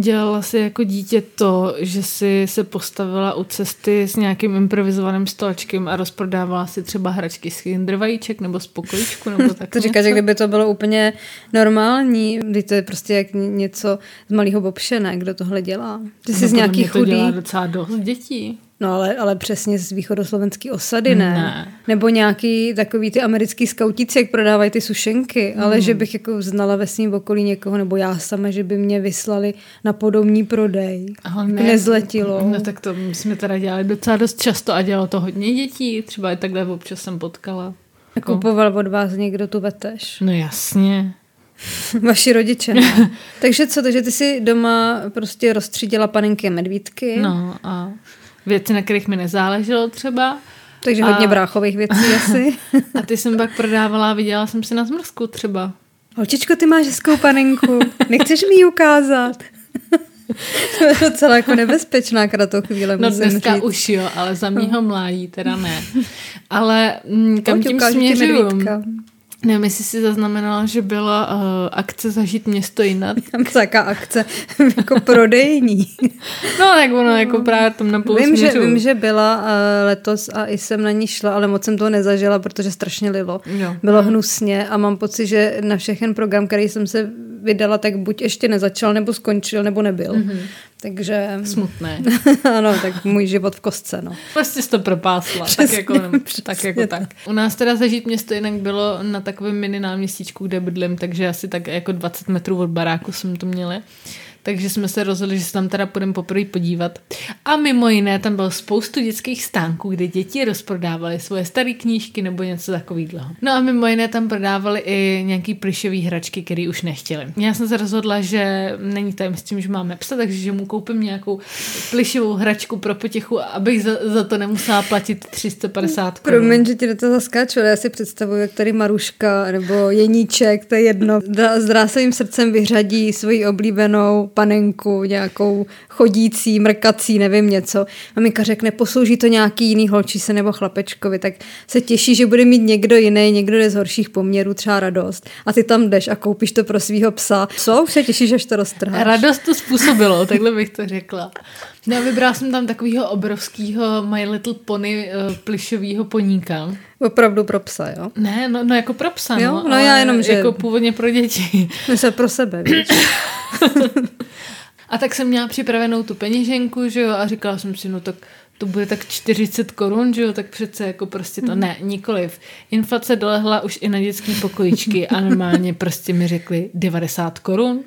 Dělala si jako dítě to, že si se postavila u cesty s nějakým improvizovaným stolečkem a rozprodávala si třeba hračky z Kindervajíček nebo z pokojíčku nebo tak To říkáš, že kdyby to bylo úplně normální, kdy to je prostě jak něco z malého bobše, ne? Kdo tohle dělá? Ty jsi No, z podle nějaký mě to dělá docela dost dětí. No ale, ale přesně z východoslovenské osady, ne? Ne. Nebo nějaký takový ty americký skautíci, jak prodávají ty sušenky, Hmm. ale že bych jako znala ve svém okolí někoho, nebo já sama, že by mě vyslali na podobný prodej. Ale ne, Nezletilo. No tak to jsme teda dělali docela dost často a dělalo to hodně dětí. Třeba i takhle občas jsem potkala. Jako, Kupoval od vás někdo tu veteš. no jasně. Vaši rodiče, ne? takže co, takže ty si doma prostě rozstřídila panenky a medvídky, No a věci, na kterých mi nezáleželo třeba. takže A- hodně bráchových věcí asi. A ty jsem pak prodávala a vydělala jsem si na zmrzku třeba. Holčičko, ty máš hezkou panenku, nechceš mi ji ukázat? to je docela jako nebezpečná kratochvíle, No musím dneska říct. už jo, ale za mýho mládí teda ne. Ale mm, kam Pojď, tím směřuju? Nevím, jestli si zaznamenala, že byla uh, akce Zažít město jinak. Tam taká akce jako prodejní. No tak ono jako právě tam na půl vím, že, vím, že byla uh, letos a i jsem na ní šla, ale moc jsem toho nezažila, protože strašně lilo. Jo. Bylo hnusně a mám pocit, že na všechen program, který jsem se vydala, tak buď ještě nezačal, nebo skončil, nebo nebyl. Mm-hmm. Takže Smutné. ano, tak můj život v kostce, no. Prostě jsi to propásla. tak jako, tak jako tak. U nás teda zažít město jinak bylo na takovém mini náměstíčku, kde bydlím, takže asi tak jako 20 metrů od baráku jsme to měli. Takže jsme se rozhodli, že se tam teda půjdeme poprvé podívat. A mimo jiné tam bylo spoustu dětských stánků, kde děti rozprodávaly svoje staré knížky nebo něco takového. No a mimo jiné tam prodávali i nějaký plišový hračky, které už nechtěli. Já jsem se rozhodla, že není tam s tím, že máme psa, takže že mu koupím nějakou plišovou hračku pro potěchu, abych za, za to nemusela platit 350 korun. Promiň, že ti do toho zaskáču, já si představuji, jak tady Maruška nebo Jeníček, to je jedno, dra- s drásovým srdcem vyřadí svoji oblíbenou panenku, nějakou chodící, mrkací, nevím něco. Maminka řekne, poslouží to nějaký jiný holčice nebo chlapečkovi, tak se těší, že bude mít někdo jiný, někdo je z horších poměrů, třeba radost. A ty tam jdeš a koupíš to pro svého psa. Co? Už se těšíš, až to roztrháš. Radost to způsobilo, takhle bych to řekla. No, vybrala jsem tam takového obrovského My Little Pony uh, plišového poníka. Opravdu pro psa, jo? Ne, no, no jako pro psa, Jo, no, no já jenom, že- Jako původně pro děti. Myslím pro sebe, víš? A tak jsem měla připravenou tu peněženku, že jo, a říkala jsem si, no tak to bude tak 40 korun, že jo, tak přece jako prostě to ne, nikoliv. Inflace dolehla už i na dětský pokojičky a normálně prostě mi řekli 90 korun,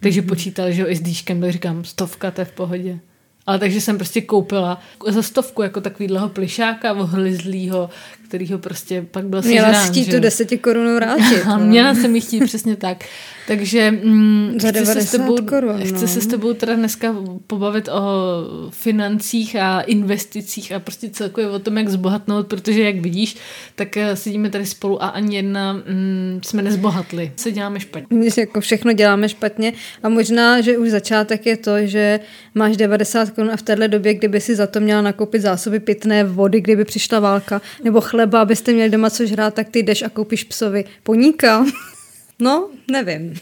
takže počítali, že jo, i s dýškem, tak říkám, stovka, to je v pohodě. Ale takže jsem prostě koupila za stovku jako takovýhleho plišáka ohlizlýho, kterýho prostě pak byl Měla sežrán, chtít že tu jo. deseti korunu vrátit. A no. měla jsem ji chtít přesně tak. Takže mm, Za chci, se s 90 tebou, korun, chci no. se s tebou teda dneska pobavit o financích a investicích a prostě celkově o tom, jak zbohatnout, protože jak vidíš, tak eh, sedíme tady spolu a ani jedna mm, jsme nezbohatli. Co děláme špatně? Jako všechno děláme špatně a možná, že už začátek je to, že máš 90 korun a v téhle době, kdyby si za to měla nakoupit zásoby pitné vody, kdyby přišla válka, nebo chleba, abyste měli doma co žrát, tak ty jdeš a koupíš psovi poníka. No, nevím.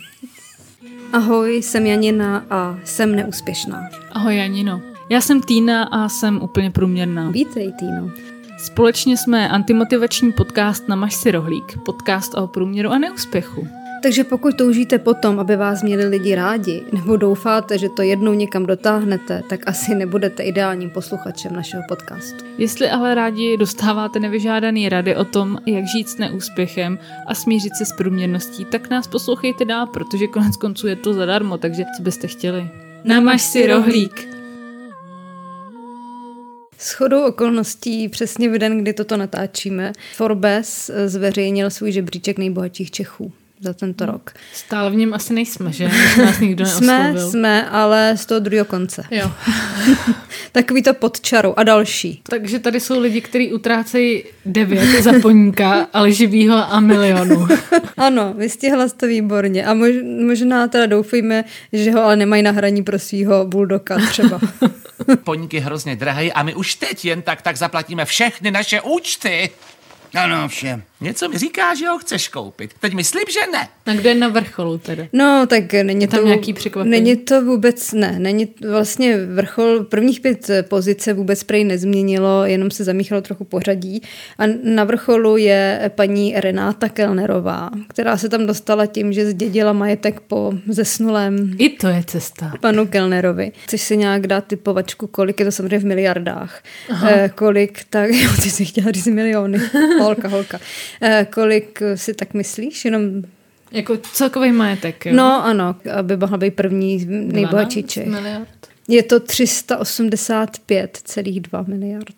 Ahoj, jsem Janina a jsem neúspěšná. Ahoj Janino. Já jsem Týna a jsem úplně průměrná. Vítej, Týno. Společně jsme antimotivační podcast na Maš si rohlík, podcast o průměru a neúspěchu. Takže pokud toužíte potom, aby vás měli lidi rádi, nebo doufáte, že to jednou někam dotáhnete, tak asi nebudete ideálním posluchačem našeho podcastu. Jestli ale rádi dostáváte nevyžádaný rady o tom, jak žít s neúspěchem a smířit se s průměrností, tak nás poslouchejte dál, protože konec konců je to zadarmo, takže co byste chtěli? Namaž si rohlík. Shodou okolností přesně v den, kdy toto natáčíme, Forbes zveřejnil svůj žebříček nejbohatších Čechů za tento rok. Stále v něm asi nejsme, že? Nás nikdo Jsme, jsme, ale z toho druhého konce. Jo. Takový to pod čarou a další. Takže tady jsou lidi, kteří utrácejí devět za poníka, ale živýho a milionu. Ano, vystihla jsi to výborně. A mož, možná teda doufejme, že ho ale nemají na hraní pro svého buldoka třeba. Poník je hrozně drahý a my už teď jen tak tak zaplatíme všechny naše účty. Ano, vše. Něco mi říká, že ho chceš koupit. Teď myslím, že ne. A kde je na vrcholu teda? No, tak není tam to, nějaký překvapení? Není to vůbec, ne, není vlastně vrchol, prvních pět pozice vůbec prej nezměnilo, jenom se zamíchalo trochu pořadí a na vrcholu je paní Renáta Kellnerová, která se tam dostala tím, že zdědila majetek po zesnulém I to je cesta. panu Kellnerovi. Chceš si nějak dát typovačku, kolik je to samozřejmě v miliardách. Eh, kolik, tak, jo, ty jsi chtěla říct miliony. Holka, holka. Eh, kolik si tak myslíš? Jenom, Jako celkový majetek, jo? no ano, aby mohla být první nejbohatší 12 Čech. miliard. Je to 385,2 miliard.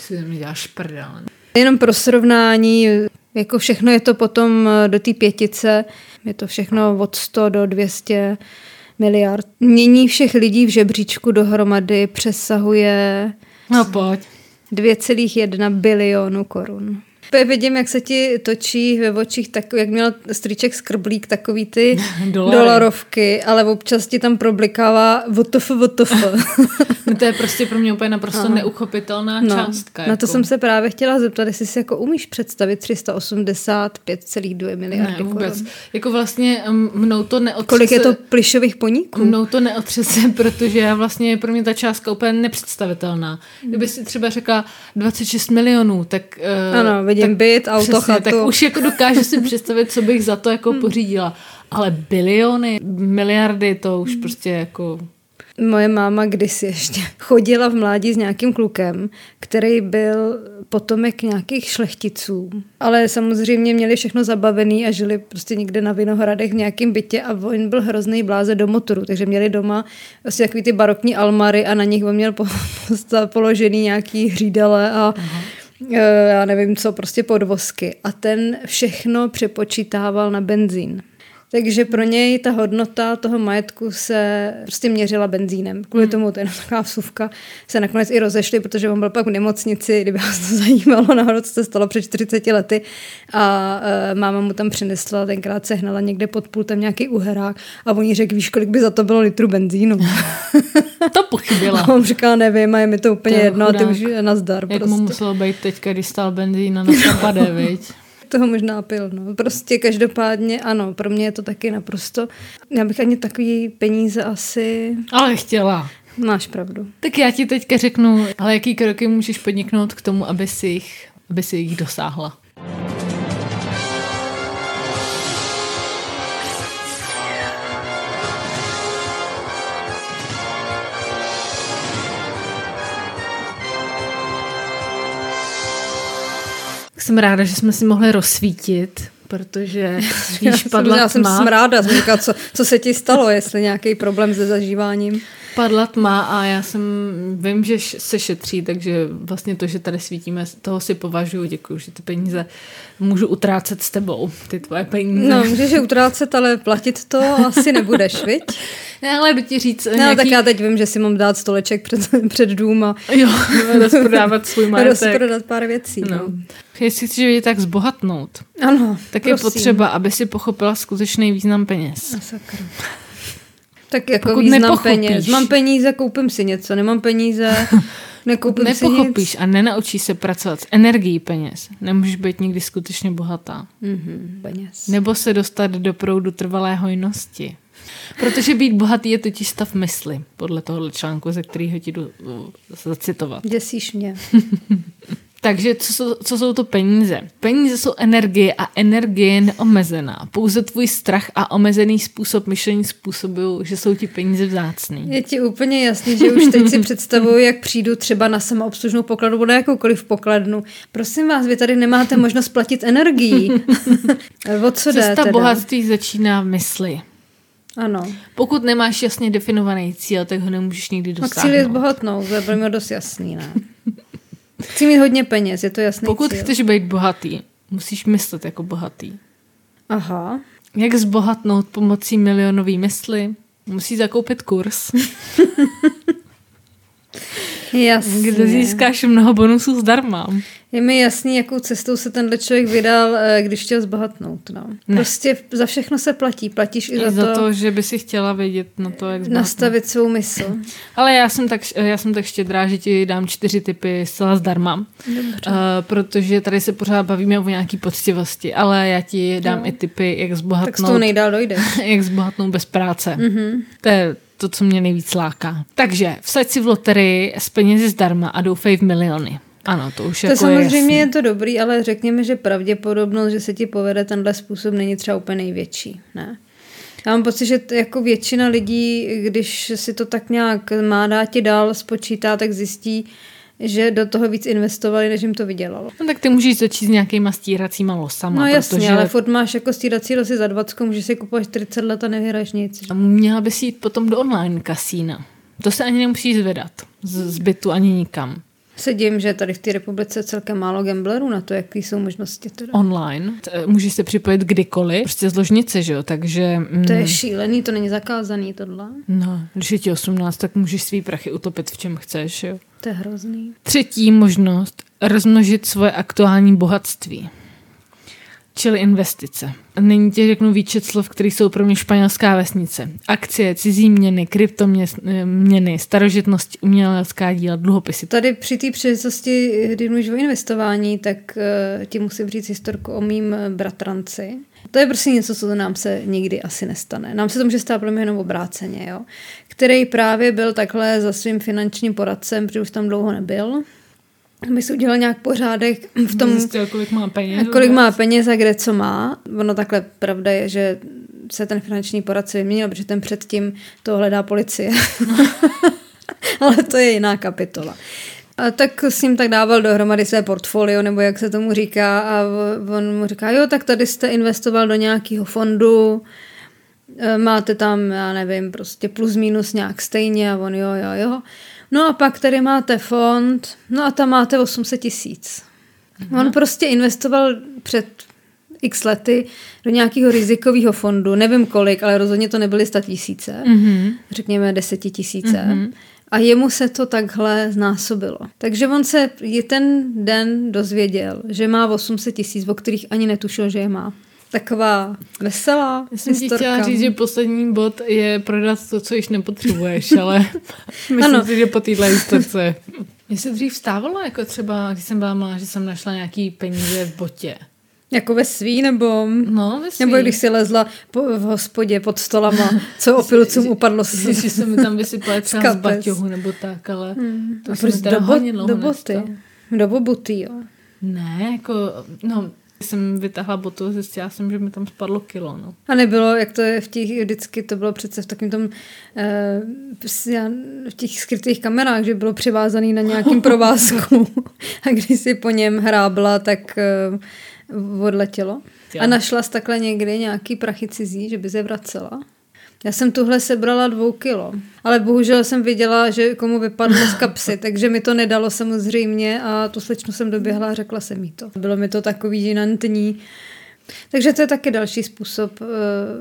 Si mi děláš prdel. Jenom pro srovnání, jako všechno je to potom eh, do té pětice, je to všechno od 100 do 200 miliard. Mění všech lidí v žebříčku dohromady přesahuje No pojď. 2,1 bilionu korun. Úplně vidím, jak se ti točí ve očích, tak, jak měl striček skrblík, takový ty Dolary. dolarovky, ale občas ti tam problikává votf, votf. No to je prostě pro mě úplně naprosto neuchopitelná No, částka. na to jako. jsem se právě chtěla zeptat, jestli si jako umíš představit 385,2 miliardy Ne, vůbec. korun. Jako vlastně mnou to neotřese. Kolik je to plišových poníků? Mnou to neotřese, protože já vlastně je pro mě ta částka úplně nepředstavitelná. Kdyby si třeba řekla 26 milionů, tak... eh, Ano, vidím byt, auto, přesně, chatu. Tak už jako dokážu si představit, co bych za to jako pořídila. Ale biliony, miliardy, to už prostě jako... Moje máma kdysi ještě chodila v mládí s nějakým klukem, který byl potomek nějakých šlechticů. Ale samozřejmě měli všechno zabavený a žili prostě někde na Vinohradech v nějakém bytě a on byl hrozný bláze do motoru, takže měli doma vlastně takový ty barokní almary a na nich on měl po, posta- položený nějaký hřídele a eh, já nevím co, prostě podvozky. A ten všechno přepočítával na benzín. Takže pro něj ta hodnota toho majetku se prostě měřila benzínem. Kvůli tomu, to je jenom taková vsuvka, se nakonec i rozešli, protože on byl pak v nemocnici, kdyby vás to zajímalo, náhodou, co se stalo před 40 lety. A uh, máma mu tam přinesla, tenkrát sehnala někde pod pultem nějaký uherák a oni řekl, víš, kolik by za to bylo litru benzínu. To pochybila. A on říkal, nevím, a je mi to úplně To je jedno, a ty chudák. už je nazdar. Jak prostě. mu muselo být teďka, když stál benzín na napade, viď? Toho možná pil. No. Prostě každopádně ano, pro mě je to taky naprosto. Já bych ani takový peníze asi... Ale chtěla. Máš pravdu. Tak já ti teďka řeknu, ale jaký kroky můžeš podniknout k tomu, aby si jich, aby si jich dosáhla. Jsem ráda, že jsme si mohli rozsvítit, protože víš, padla já jsem smráda, jsem říkala, co, co se ti stalo, jestli nějaký problém se zažíváním. Padla tma a já jsem, vím, že se šetří, takže vlastně to, že tady svítíme, toho si považuji, děkuji, že ty peníze můžu utrácet s tebou, ty tvoje peníze. No, můžeš je utrácet, ale platit to asi nebudeš, viď? Ne, ale jdu ti říct No, nějaký... tak já teď vím, že si mám dát stoleček před, před dům a Jo, rozprodávat svůj majetek. rozprodat pár věcí. No. No. Jestli chceš vidět tak zbohatnout, Ano, tak prosím. je potřeba, aby si pochopila skutečný význam peněz. A sakra. Tak jako Pokud význam nepochopíš. peněz. Mám peníze, koupím si něco. Nemám peníze, nekoupím si nic. Nepochopíš a nenaučíš se pracovat s energií peněz. Nemůžeš být nikdy skutečně bohatá. Mhm, peněz. Nebo se dostat do proudu trvalé hojnosti. Protože být bohatý je totiž stav mysli, podle tohohle článku, ze kterého ti jdu uh, zacitovat. Děsíš mě. Takže co jsou, co jsou to peníze? Peníze jsou energie a energie je neomezená. Pouze tvůj strach a omezený způsob myšlení způsobují, že jsou ti peníze vzácný. Je ti úplně jasný, že už teď si představuju, jak přijdu třeba na samoobslužnou pokladnu nebo na jakoukoliv pokladnu. Prosím vás, vy tady nemáte možnost platit energií. o co jde Cesta teda? bohatství začíná v mysli. Ano. Pokud nemáš jasně definovaný cíl, tak ho nemůžeš nikdy A cíl je dosáhnout. zbohatnout, to je pro mě dost jasný, ne? Chci mít hodně peněz, je to jasný Pokud cíl. chceš být bohatý, musíš myslet jako bohatý. Aha. Jak zbohatnout pomocí milionové mysli? Musí zakoupit kurz, Jasně. kde získáš mnoho bonusů zdarma. Je mi jasný, jakou cestou se tenhle člověk vydal, eh, když chtěl zbohatnout. No. Ne. Prostě za všechno se platí. Platíš i, I za, za to, to, že by si chtěla vědět na to, jak zbohatnout. nastavit svou mysl. Ale já jsem, tak, já jsem tak štědrá, že ti dám čtyři typy zcela zdarma. Dobře. Uh, protože tady se pořád bavíme o nějaký poctivosti, ale já ti dám No. i typy, jak Tak s tou zbohatnout, nejdál dojdeš. jak zbohatnout bez práce. Mhm. To je to, co mě nejvíc láká. Takže vsaď si v loterii s penězi zdarma a doufej v miliony. Ano, to už To jako samozřejmě je je jasný. to dobrý, ale řekněme, že pravděpodobnost, že se ti povede tenhle způsob, není třeba úplně největší. Ne? Já mám pocit, že jako většina lidí, když si to tak nějak má dát ti dál, spočítá, tak zjistí, že do toho víc investovali, než jim to vydělalo. No, tak ty můžeš začít s nějakýma stíracíma losama. No jasně, protože ale furt máš jako stírací losy za 20, můžeš si kupovat 40 let a nevyhraješ nic. A Měla bys jít potom do online kasína. To se ani nemusíš zvedat z, z bytu ani nikam. Sedím, že tady v té republice celkem málo gamblerů na to, jaký jsou možnosti. Teda. Online. T- Můžeš se připojit kdykoliv. Prostě z ložnice, že jo? Takže... Mm, To je šílený, to není zakázaný tohle. No, když je ti 18, tak můžeš svý prachy utopit v čem chceš, jo? To je hrozný. Třetí možnost, rozmnožit svoje aktuální bohatství. Čili investice. Nyní ti řeknu výčet slov, které jsou pro mě španělská vesnice. Akcie, cizí měny, kryptoměny, starožitnosti, umělecká díla, dluhopisy. Tady při té příležitosti, kdy mluvíš o investování, tak uh, ti musím říct historku o mým eh, bratranci. To je prostě něco, co nám se nikdy asi nestane. Nám se to může stát pro mě jenom obráceně, jo. Který právě byl takhle za svým finančním poradcem, protože už tam dlouho nebyl. Aby si udělal nějak pořádek v tom, Zjistil, kolik má peněz. a kolik má peněz a kde co má. Ono takhle pravda je, že se ten finanční poradce vyměnil, protože ten předtím to hledá policie. Ale to je jiná kapitola. A tak s ním tak dával dohromady své portfolio, nebo jak se tomu říká, a on mu říká, jo, tak tady jste investoval do nějakého fondu, e, máte tam, já nevím, prostě plus minus nějak stejně a on jo, jo, jo. No a pak tady máte fond, no a tam máte 800 tisíc. On prostě investoval před x lety do nějakého rizikového fondu, nevím kolik, ale rozhodně to nebyly 100 tisíce, Mm-hmm. řekněme 10 tisíce. Mm-hmm. A jemu se to takhle znásobilo. Takže on se je ten den dozvěděl, že má 800 tisíc, o kterých ani netušil, že je má. Taková veselá Já jsem ti historka. chtěla říct, že poslední bod je prodat to, co již nepotřebuješ, ale myslím Ano. si, že po téhle historce. Mně se dřív stávalo, jako třeba, když jsem byla malá, že jsem našla nějaký peníze v botě. Jako ve svý, nebo... No, ve svý. Nebo když si lezla po, v hospodě pod stolama, co opilcům upadlo z Že, že se mi tam vysypala třeba z kapes. baťohu nebo tak, ale to A prostě do, bo, hodně dlouho do boty. nestalo. Do bobuty, jo. Ne, jako, no, jsem vytáhla botu a zjistila jsem, že mi tam spadlo kilo, no. A nebylo, jak to je v těch, vždycky to bylo přece v takovém tom, eh, v těch skrytých kamerách, že bylo přivázaný na nějakým provázku a když si po něm hrábla, tak eh, odletělo. A našla jsi takhle někdy nějaký prachy cizí, že by se vracela? Já jsem tuhle sebrala dvou kilo, ale bohužel jsem viděla, že komu vypadlo z kapsy, takže mi to nedalo samozřejmě a tu slečnu jsem doběhla a řekla jsem jí to. Bylo mi to takový žinantní. Takže to je taky další způsob uh,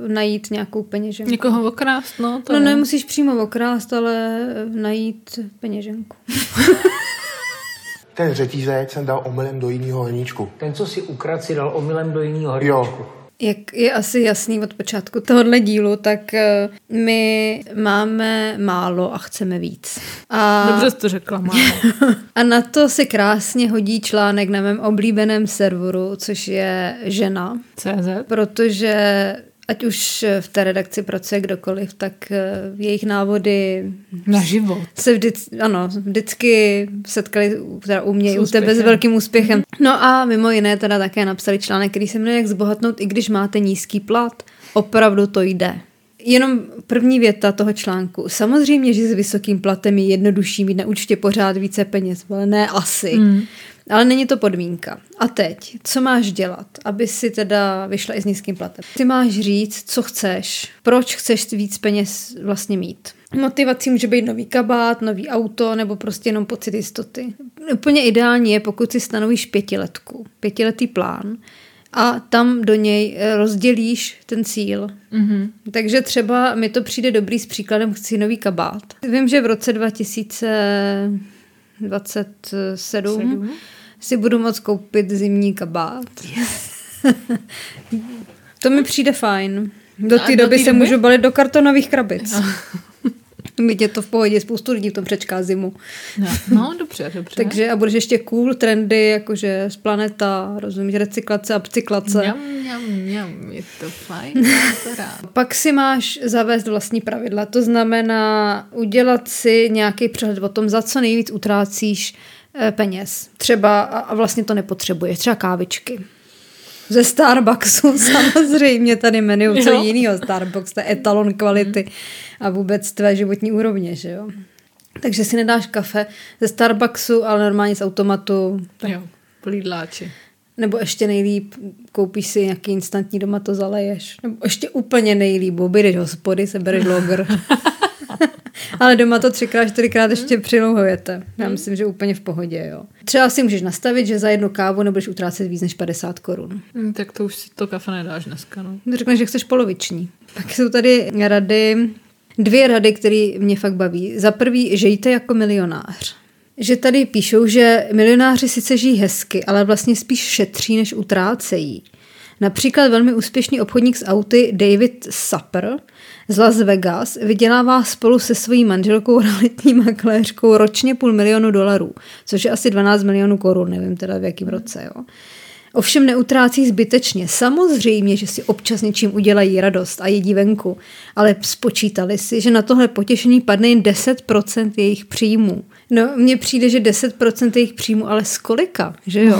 najít nějakou peněženku. Někoho okrást, no, to No nemusíš přímo okrást, ale eh, najít peněženku. Ten řetízek jsem dal omylem do jiného hrníčku. Ten, co si ukradl, si dal omylem do jiného hrníčku. Jo. Jak je asi jasný od počátku tohohle dílu, tak eh, my máme málo a chceme víc. A, Dobře jsi to řekla, máma. a na to si krásně hodí článek na mém oblíbeném serveru, což je žena, CZ. protože ať už v té redakci pracuje kdokoliv, tak eh, jejich návody Na život. se vždycky, ano, vždycky setkali u- teda u mě S i u tebe s velkým úspěchem. No a mimo jiné teda také napsali článek, který se jmenuje Jak zbohatnout, i když máte nízký plat. Opravdu to jde. Jenom první věta toho článku. Samozřejmě, že s vysokým platem je jednodušší mít na účtě pořád více peněz, ale ne asi. Mm. Ale není to podmínka. A teď, co máš dělat, aby si teda vyšla i s nízkým platem? Ty máš říct, co chceš, proč chceš víc peněz vlastně mít. Motivací může být nový kabát, nový auto nebo prostě jenom pocit jistoty. Úplně ideální je, pokud si stanovíš pětiletku, pětiletý plán a tam do něj eh, rozdělíš ten cíl. Mm-hmm. Takže třeba mi to přijde dobrý s příkladem, chci nový kabát. Vím, že v roce 2027 Sedm. Si budu moct koupit zimní kabát. Yes. to mi přijde fajn. Do té do doby té se doby? můžu balit do kartonových krabic. Mít je to v pohodě, spoustu lidí v tom přečká zimu. No, no dobře, dobře. Takže a budeš ještě cool trendy, jakože z planeta, rozumíš, recyklace a cyklace. Mňam, mňam, mňam, je to fajn, to rád. Pak si máš zavést vlastní pravidla. To znamená udělat si nějaký přehled o tom, za co nejvíc utrácíš peněz. Třeba, a vlastně to nepotřebuješ, třeba kávičky. Ze Starbucksu samozřejmě tady menu, co Jo. jinýho Starbucks, to je etalon kvality a vůbec tvé životní úrovně, že jo. Takže si nedáš kafe ze Starbucksu, ale normálně z automatu, Jo, plídláči. nebo ještě nejlíp koupíš si nějaký instantní doma, to zaleješ. Nebo ještě úplně nejlíp, objedeš hospody, sebereš loger. Ale doma to třikrát, čtyřikrát ještě přilouhujete. Já myslím, že úplně v pohodě, jo. Třeba si můžeš nastavit, že za jednu kávu nebudeš utrácet víc než 50 korun. Hm, tak to už si to kafe nedáš dneska, no. Řekneš, že chceš poloviční. Pak jsou tady rady, dvě rady, které mě fakt baví. Za prvý, žejte jako milionář. Že tady píšou, že milionáři sice žijí hezky, ale vlastně spíš šetří, než utrácejí. Například velmi úspěšný obchodník s auty David Sapper z Las Vegas vydělává spolu se svojí manželkou realitní makléřkou ročně půl milionu dolarů, což je asi 12 milionů korun, nevím teda v jakém roce. Jo. Ovšem neutrácí zbytečně. Samozřejmě, že si občas něčím udělají radost a jedí venku, ale spočítali si, že na tohle potěšení padne jen 10% jejich příjmů. No, mně přijde, že 10% jejich příjmů, ale z kolika, že jo?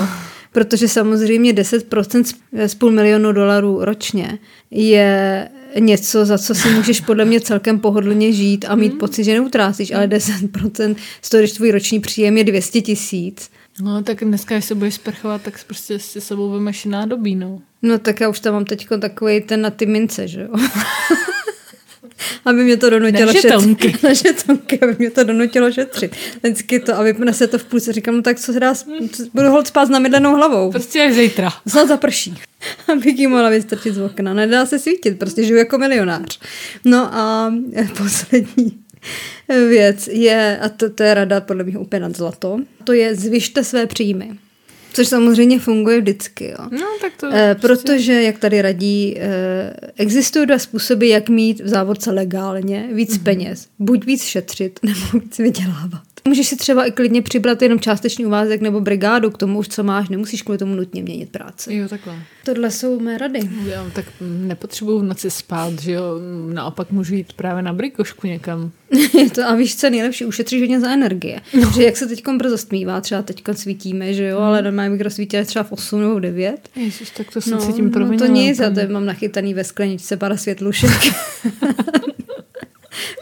Protože samozřejmě 10% z- z půl milionu dolarů ročně je něco, za co si můžeš podle mě celkem pohodlně žít a mít pocit, že neutrácíš, ale 10% z toho, když tvůj roční příjem je 200 tisíc, No, tak dneska, když se budeš sprchovat, tak prostě si sebou vemeš nádobí, no. No tak já už tam mám teď takový ten na ty mince, že jo. aby mě to donutilo Na žetonky. šetřit. Na žetonky, aby mě to donutilo šetřit. Vždycky to, a vypne se to v půlce, říkám, no tak co se dá, budu hold spát s namydlenou hlavou. Prostě až zítra. Snad zaprší. Abych ji mohla vystrčit z okna. Nedá se svítit, prostě žiju jako milionář. No a poslední věc je, a to, to je rada podle mě úplně nad zlato, to je zvyšte své příjmy. Což samozřejmě funguje vždycky. Jo. No, tak to... Eh, protože, jak tady radí, eh, existují dva způsoby, jak mít v závodce legálně víc mm-hmm. peněz. Buď víc šetřit, nebo víc vydělávat. Můžeš si třeba i klidně přibrat jenom částečný úvázek nebo brigádu k tomu už, co máš. Nemusíš kvůli tomu nutně měnit práci. Jo, takhle. Tohle jsou mé rady. Já tak nepotřebuju v noci spát, že jo. Naopak můžu jít právě na brikošku někam. Je to, a víš, co je nejlepší? Ušetříš hodně za energie. No. Že jak se teď brzo stmívá, třeba teď svítíme, že jo, ale normálně bych rozsvítila třeba v 8 nebo v 9. Ježiš, tak to se No, cítím no provinila. to nic, já to mám nachytaný ve skleničce para světlušek.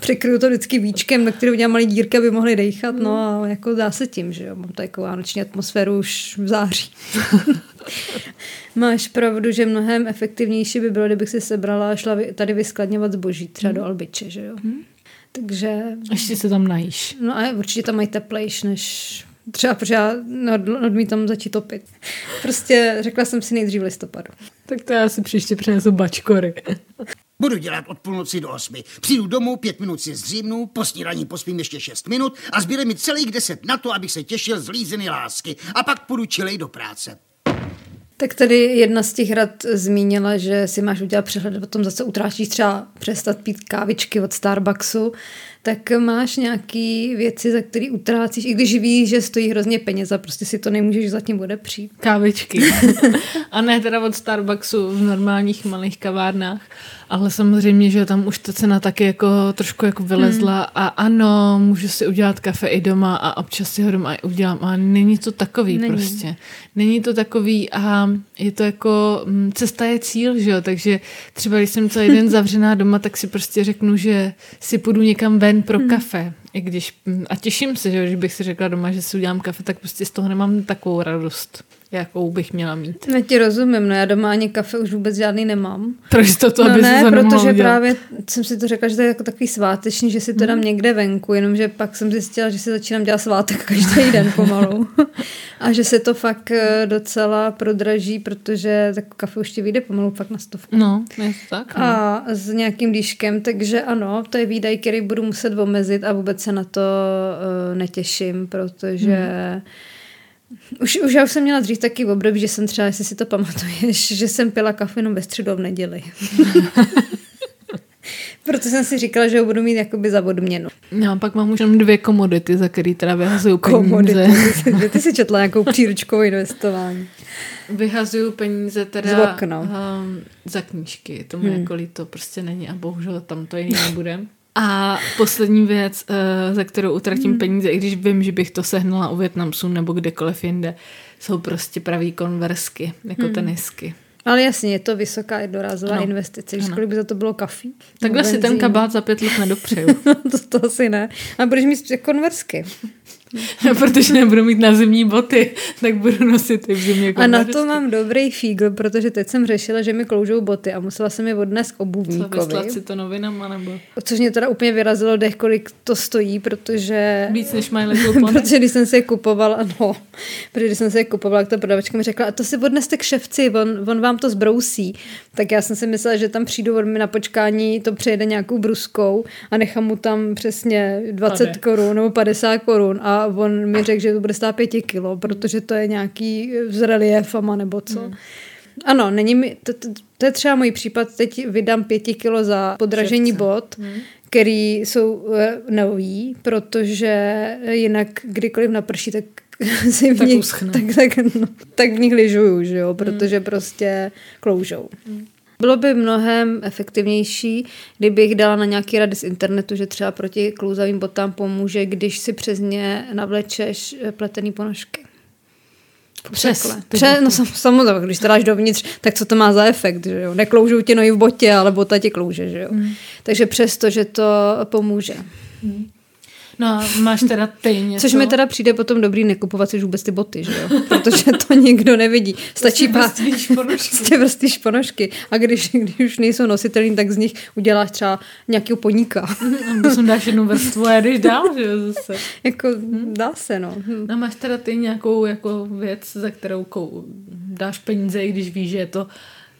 Přikryju to vždycky víčkem, na který udělám malý dírky, aby mohli dejchat, no a jako dá se tím, že jo, mám takovou vánoční atmosféru už v září. Máš pravdu, že mnohem efektivnější by bylo, kdybych si sebrala a šla tady vyskladňovat zboží, třeba do Albiče, že jo. Takže, Ještě se tam najíš. no a určitě tam mají teplejš, než třeba, protože já od- odmítám začít topit. Prostě řekla jsem si nejdřív listopadu. Tak to já si příště přinesu bačkory. Budu dělat od půlnoci do osmi. Přijdu domů, pět minut si zřívnu, po snídaní pospím ještě šest minut a zbyde mi celých deset na to, abych se těšil z lízeny lásky. A pak půjdu čilej do práce. Tak tady jedna z těch rad zmínila, že si máš udělat přehled o tom, za co utrácíš třeba přestat pít kávičky od Starbucksu, tak máš nějaký věci, za které utrácíš, i když víš, že stojí hrozně peněz a prostě si to nemůžeš zatím odepřít. Kávičky. A ne teda od Starbucksu v normálních malých kavárnách, ale samozřejmě, že tam už ta cena taky jako trošku jako vylezla Hmm. a ano, můžu si udělat kafe i doma a občas si ho doma i udělám a není to takový není. prostě. Není to takový a je to jako, mm, cesta je cíl, že jo, takže třeba když jsem celý den zavřená doma, tak si prostě řeknu, že si půjdu někam ven pro Hmm. kafe. I když, mm, a těším se, že že bych si řekla doma, že si udělám kafe, tak prostě z toho nemám takovou radost, jakou bych měla mít. Já ti rozumím, no já doma ani kafe už vůbec žádný nemám. Pro jistotu, no aby ne, se protože udělal. právě jsem si to řekla, že to je jako takový sváteční, že si to dám někde venku, jenomže pak jsem zjistila, že si začínám dělat svátek každý den pomalu. a že se to fakt eh, docela prodraží, protože tak kafe už ti vyjde pomalu fakt na stovku. No, je to tak. No. A s nějakým dýškem, takže ano, to je výdaj, který budu muset omezit a vůbec se na to uh, netěším, protože Už, už já už jsem měla dřív taky v období, že jsem třeba, jestli si to pamatuješ, že jsem pila kafe jenom ve středu a v neděli. Proto jsem si říkala, že ho budu mít jakoby za odměnu. No a pak mám už jenom dvě komodity, za který teda vyhazuju Komodity. peníze. Že ty si četla nějakou příručkovou investování. Vyhazuju peníze teda Z okna. Um, za knížky. Tomu hmm. jako líto prostě není a bohužel tam to jiný nebude. A poslední věc, uh, za kterou utratím hmm. peníze, i když vím, že bych to sehnala u Větnamců nebo kdekoliv jinde, jsou prostě pravý konversky, jako hmm. tenisky. Ale jasně, je to vysoká jednorázová Ano. investice. Ano. kolik by za to bylo kafí? Takhle si ten kabát za pět let nedopřeju. to, to asi ne. A budeš mít konversky. Protože nebudu mít na zimní boty, tak budu nosit i v zimě A na to mám dobrý fígl, protože teď jsem řešila, že mi kloužou boty a musela jsem je odnést k Co, obuvníkovi. vyslat si to novinama nebo Což mě teda úplně vyrazilo dech, kolik to stojí, protože... víc než mají letou plany? protože když jsem si je kupovala, no, protože když jsem si je kupovala, tak ta prodavačka mi řekla, a to si odneste k ševci, on, on vám to zbrousí. Tak já jsem si myslela, že tam přijdu od mi na počkání, to přejede nějakou bruskou a nechám mu tam přesně 20 Pade. korun nebo 50 korun a on mi řekl, že to bude stát 5 kilo, protože to je nějaký s reliefama nebo co. Hmm. Ano, není mi, to, to, to je třeba můj případ, teď vydám pěti kilo za podražení Ševce. bot, hmm. který jsou eh, nový, protože jinak kdykoliv naprší, tak si v Tak nich, uschne. tak, tak, no, tak v nich lyžuju, že jo, protože prostě kloužou. Bylo by mnohem efektivnější, kdybych dala na nějaký rady z internetu, že třeba proti klouzavým botám pomůže, když si přes ně navlečeš eh, pletený ponožky. Přes Pře- no sam, samozřejmě, když to dáš dovnitř, tak co to má za efekt, že jo? Nekloužou ti nohy v botě, ale bota ti klouže, že jo? Mm. Takže přesto, že to pomůže. No a máš teda ty něco? Což mi teda přijde potom dobrý nekupovat si už vůbec ty boty, že jo? Protože to nikdo nevidí. Stačí pár vrstvíš ponožky. prostě vrstvíš ponožky. A když, když už nejsou nositelný, tak z nich uděláš třeba nějakého poníka. Nebo jsem dáš jednu vrstvu a jedeš dál, že jo, zase. jako dá se, no. Hm. No máš teda ty nějakou jako věc, za kterou kou, dáš peníze, i když víš, že je to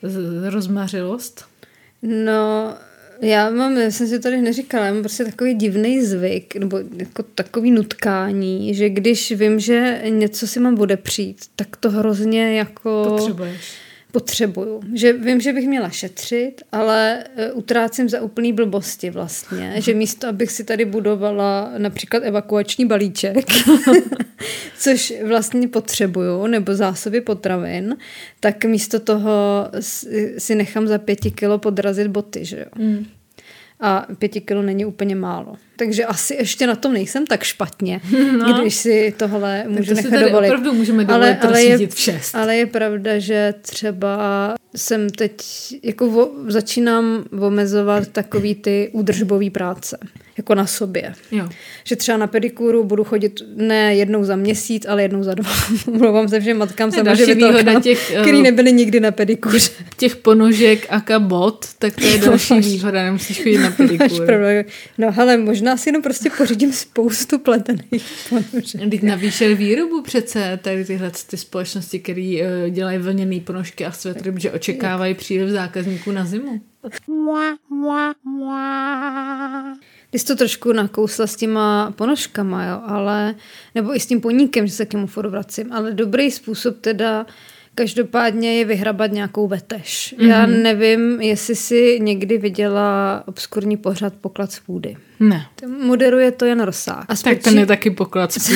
z- rozmařilost? No, já mám, já jsem si to tady neříkala, já mám prostě takový divný zvyk, nebo jako takový nutkání, že když vím, že něco si mám odepřít, tak to hrozně jako... Potřebuješ. Potřebuju. Že vím, že bych měla šetřit, ale e, utrácím za úplný blbosti vlastně. Že místo, abych si tady budovala například evakuační balíček, což vlastně potřebuju, nebo zásoby potravin, tak místo toho si si nechám za pěti kilo podrazit boty, že jo. Mm. A pěti kilo není úplně málo. Takže asi ještě na tom nejsem tak špatně, no. když si tohle můžu to nechat dovolit. opravdu můžeme dovolit rozsvítit v šest. ale je pravda, že třeba jsem teď, jako vo, začínám omezovat takový ty údržbový práce, jako na sobě. Jo. Že třeba na pedikuru budu chodit ne jednou za měsíc, ale jednou za dva. Mluvám se všem matkám je výhoda těch, eh, který nebyli nikdy na pedikuře. Těch ponožek a kabot, tak to je další výhoda, nemusíš chodit na pedikuru. No hele, možná si jenom prostě pořídím spoustu pletených ponožek. Teď navýšili výrobu přece tady tyhle ty společnosti, které uh, dělají vlněné ponožky a svetry, že očekávají příliv zákazníků na zimu. Ty jsi to trošku nakousla s těma ponožkama, jo, ale, nebo i s tím poníkem, že se k němu furt vracím, ale dobrý způsob teda každopádně je vyhrabat nějakou vetež. Mm-hmm. Já nevím, jestli si někdy viděla obskurní pořad Poklad z půdy. Ne. Moderuje to Jan Rosák. A Tak ten je taky poklad z.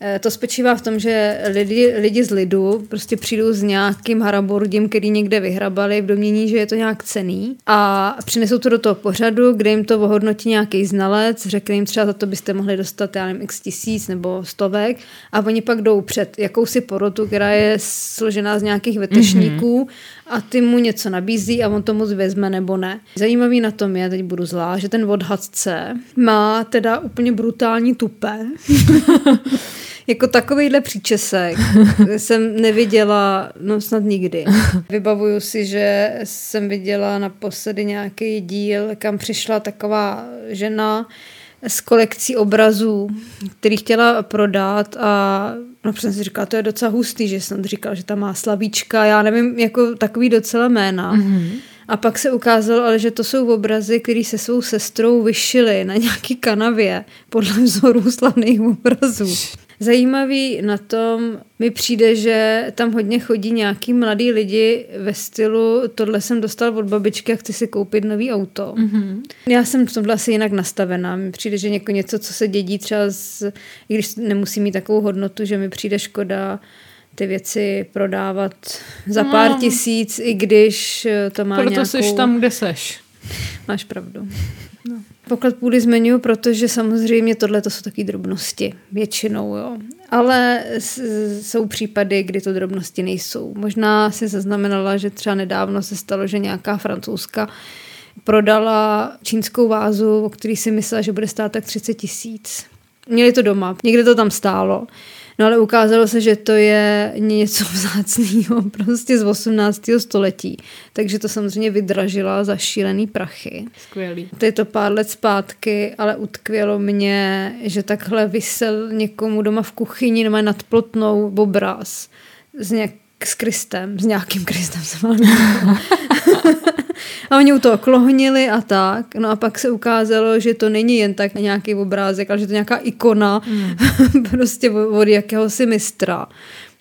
Eh, To spočívá v tom, že lidi, lidi z lidu prostě přijdou s nějakým harabordím, který někde vyhrabali v domění, že je to nějak cený a přinesou to do toho pořadu, kde jim to ohodnotí nějaký znalec, řekne jim třeba za to byste mohli dostat, já nevím, x tisíc nebo stovek a oni pak jdou před jakousi porotu, která je složená z nějakých vetešníků mm-hmm. A ty mu něco nabízí a on to moc vezme nebo ne. Zajímavý na tom je, teď budu zlá, že ten odhadce má teda úplně brutální tupé. jako takovýhle příčesek jsem neviděla, no snad nikdy. Vybavuju si, že jsem viděla naposledy nějaký díl, kam přišla taková žena s kolekcí obrazů, který chtěla prodat a no jsem si říkala, to je docela hustý, že jsem říkal, že tam má slavíčka, já nevím, jako takový docela jména. Mm-hmm. A pak se ukázalo, ale že to jsou obrazy, které se svou sestrou vyšily na nějaký kanavě podle vzorů slavných obrazů. Zajímavý na tom mi přijde, že tam hodně chodí nějaký mladý lidi ve stylu tohle jsem dostal od babičky a chci si koupit nový auto. Mm-hmm. Já jsem v tomhle asi jinak nastavená. Mi přijde, že něko, něco, co se dědí třeba z, i když nemusí mít takovou hodnotu, že mi přijde škoda ty věci prodávat za pár No. tisíc, i když eh, to má Proto nějakou... jsi tam, kde seš. Máš pravdu. Poklad půdy zmiňuji, protože samozřejmě tohle to jsou takové drobnosti, většinou, jo. Ale jsou případy, kdy to drobnosti nejsou. Možná si zaznamenala, že třeba nedávno se stalo, že nějaká francouzska prodala čínskou vázu, o který si myslela, že bude stát tak 30 tisíc. Měli to doma, někde to tam stálo. No ale ukázalo se, že to je něco vzácného prostě z 18. století. Takže to samozřejmě vydražila za šílený prachy. Skvělý. To je to pár let zpátky, ale utkvělo mě, že takhle vysel někomu doma v kuchyni nebo nad plotnou obraz s, nějak, s Kristem, s nějakým Kristem se A oni u toho klohnili a tak. No a pak se ukázalo, že to není jen tak nějaký obrázek, ale že to je nějaká ikona mm. prostě od, jakéhosi mistra,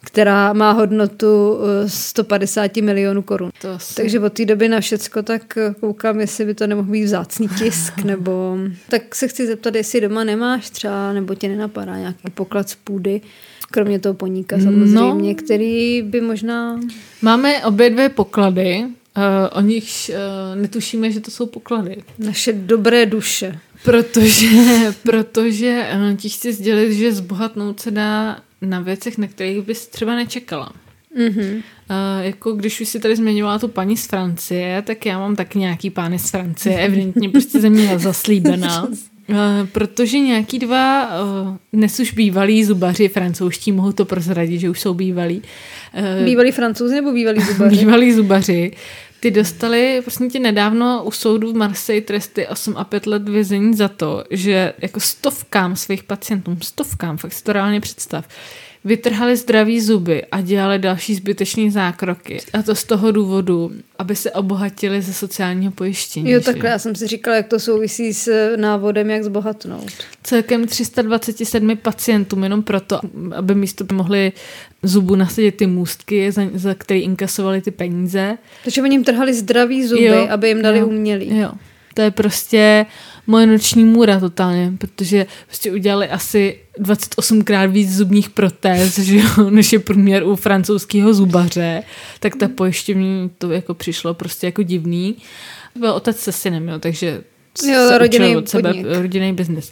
která má hodnotu eh, 150 milionů korun. Takže od té doby na všecko tak eh, koukám, jestli by to nemohl být vzácný tisk, nebo... Tak se chci zeptat, jestli doma nemáš třeba, nebo tě nenapadá nějaký poklad z půdy, kromě toho poníka samozřejmě, no. který by možná... Máme obě dvě poklady, o nichž uh, netušíme, že to jsou poklady. Naše dobré duše. Protože, protože uh, ti chci sdělit, že zbohatnout se dá na věcech, na kterých bys třeba nečekala. Mhm. Uh, jako když už si tady zmiňovala tu paní z Francie, tak já mám taky nějaký pány z Francie, evidentně prostě ze mě zaslíbená. Uh, protože nějaký dva uh, dnes už bývalí zubaři francouzští, mohu to prozradit, že už jsou bývalí. Uh, Bývalí francouzi nebo bývalí zubaři? bývalí zubaři. Ty dostali prostě tě nedávno u soudu v Marseille tresty 8 a 5 let vězení za to, že jako stovkám svých pacientům, stovkám, fakt si to reálně představ, vytrhali zdraví zuby a dělali další zbytečné zákroky. A to z toho důvodu, aby se obohatili ze sociálního pojištění. Jo, že takhle, já jsem si říkala, jak to souvisí s návodem, jak zbohatnout. Celkem 327 pacientům jenom proto, aby místo mohli zubu nasadit ty můstky, za, za který inkasovali ty peníze. Takže oni jim trhali zdravý zuby, Jo, aby jim dali jo, umělý. Jo. To je prostě moje noční můra totálně, protože prostě udělali asi 28krát víc zubních protéz, že jo, než je průměr u francouzského zubaře, tak ta pojištění to jako přišlo prostě jako divný. Byl otec se synem, jo, takže Jo, se rodinný od sebe podnik. rodinný biznis.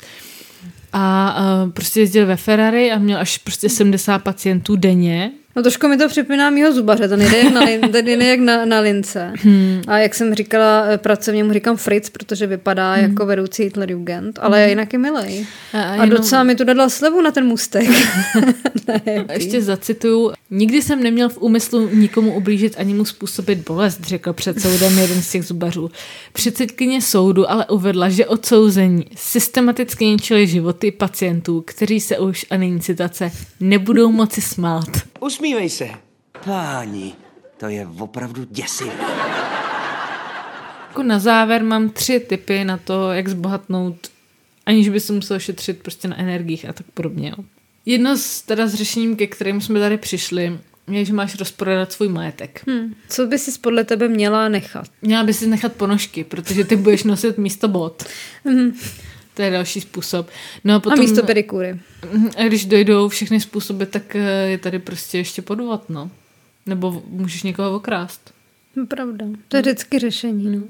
A uh, prostě jezdil ve Ferrari a měl až prostě 70 pacientů denně. No trošku mi to připomíná mýho zubaře, to nejde jak na, lin, to nejde jak na, na lince. Hmm. A jak jsem říkala, eh, pracovně mu říkám Fritz, protože vypadá hmm. jako vedoucí Hitlerjugend, ale hmm. jinak je milej. A, A, jenom- docela mi tu dala slevu na ten můstek. ne, Ještě zacituju. Nikdy jsem neměl v úmyslu nikomu ublížit ani mu způsobit bolest, řekl před soudem jeden z těch zubařů. Předsedkyně soudu ale uvedla, že odsouzení systematicky ničili životy pacientů, kteří se už, a nyní citace, nebudou moci smát. Usmívej se. Páni, to je opravdu děsivé. Jako na závěr mám tři typy na to, jak zbohatnout, aniž by se musel šetřit prostě na energiích a tak podobně. Jo. Jedno z, teda s řešením, ke kterým jsme tady přišli, je, že máš rozprodat svůj majetek. Hmm. Co by si podle tebe měla nechat? Měla by si nechat ponožky, protože ty budeš nosit místo bot. To je další způsob. No a A potom, místo pedikury. a když dojdou všechny způsoby, tak eh, je tady prostě ještě podvod, no. Nebo můžeš někoho okrást. No, Pravda. To je vždycky řešení. No.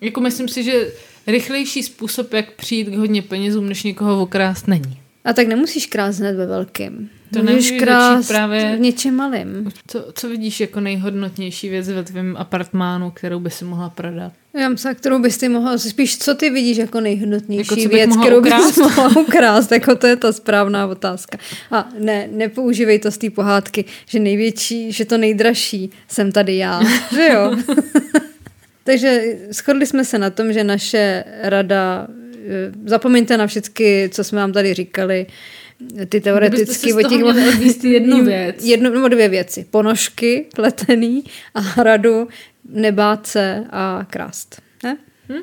Jako myslím si, že rychlejší způsob, jak přijít k hodně penězům, než někoho okrást, není. A tak nemusíš krást hned ve velkém. To Můžeš krást právě- v něčem malým. Co, co vidíš jako nejhodnotnější věc ve tvém apartmánu, kterou by si mohla prodat? Já myslím, kterou bys ty mohla, spíš co ty vidíš jako nejhodnotnější Jako věc, kterou ukrást? bys mohla ukrást, jako to je ta správná otázka. A ne, nepoužívej to z té pohádky, že největší, že to nejdražší jsem tady já, že jo? Takže shodli jsme se na tom, že naše rada, Eh, zapomeňte na všechny, co jsme vám tady říkali, ty teoretické o těch jednu věc. Jednu nebo dvě věci. Ponožky, pletený a hradu, nebát se a krást. Ne? Hm?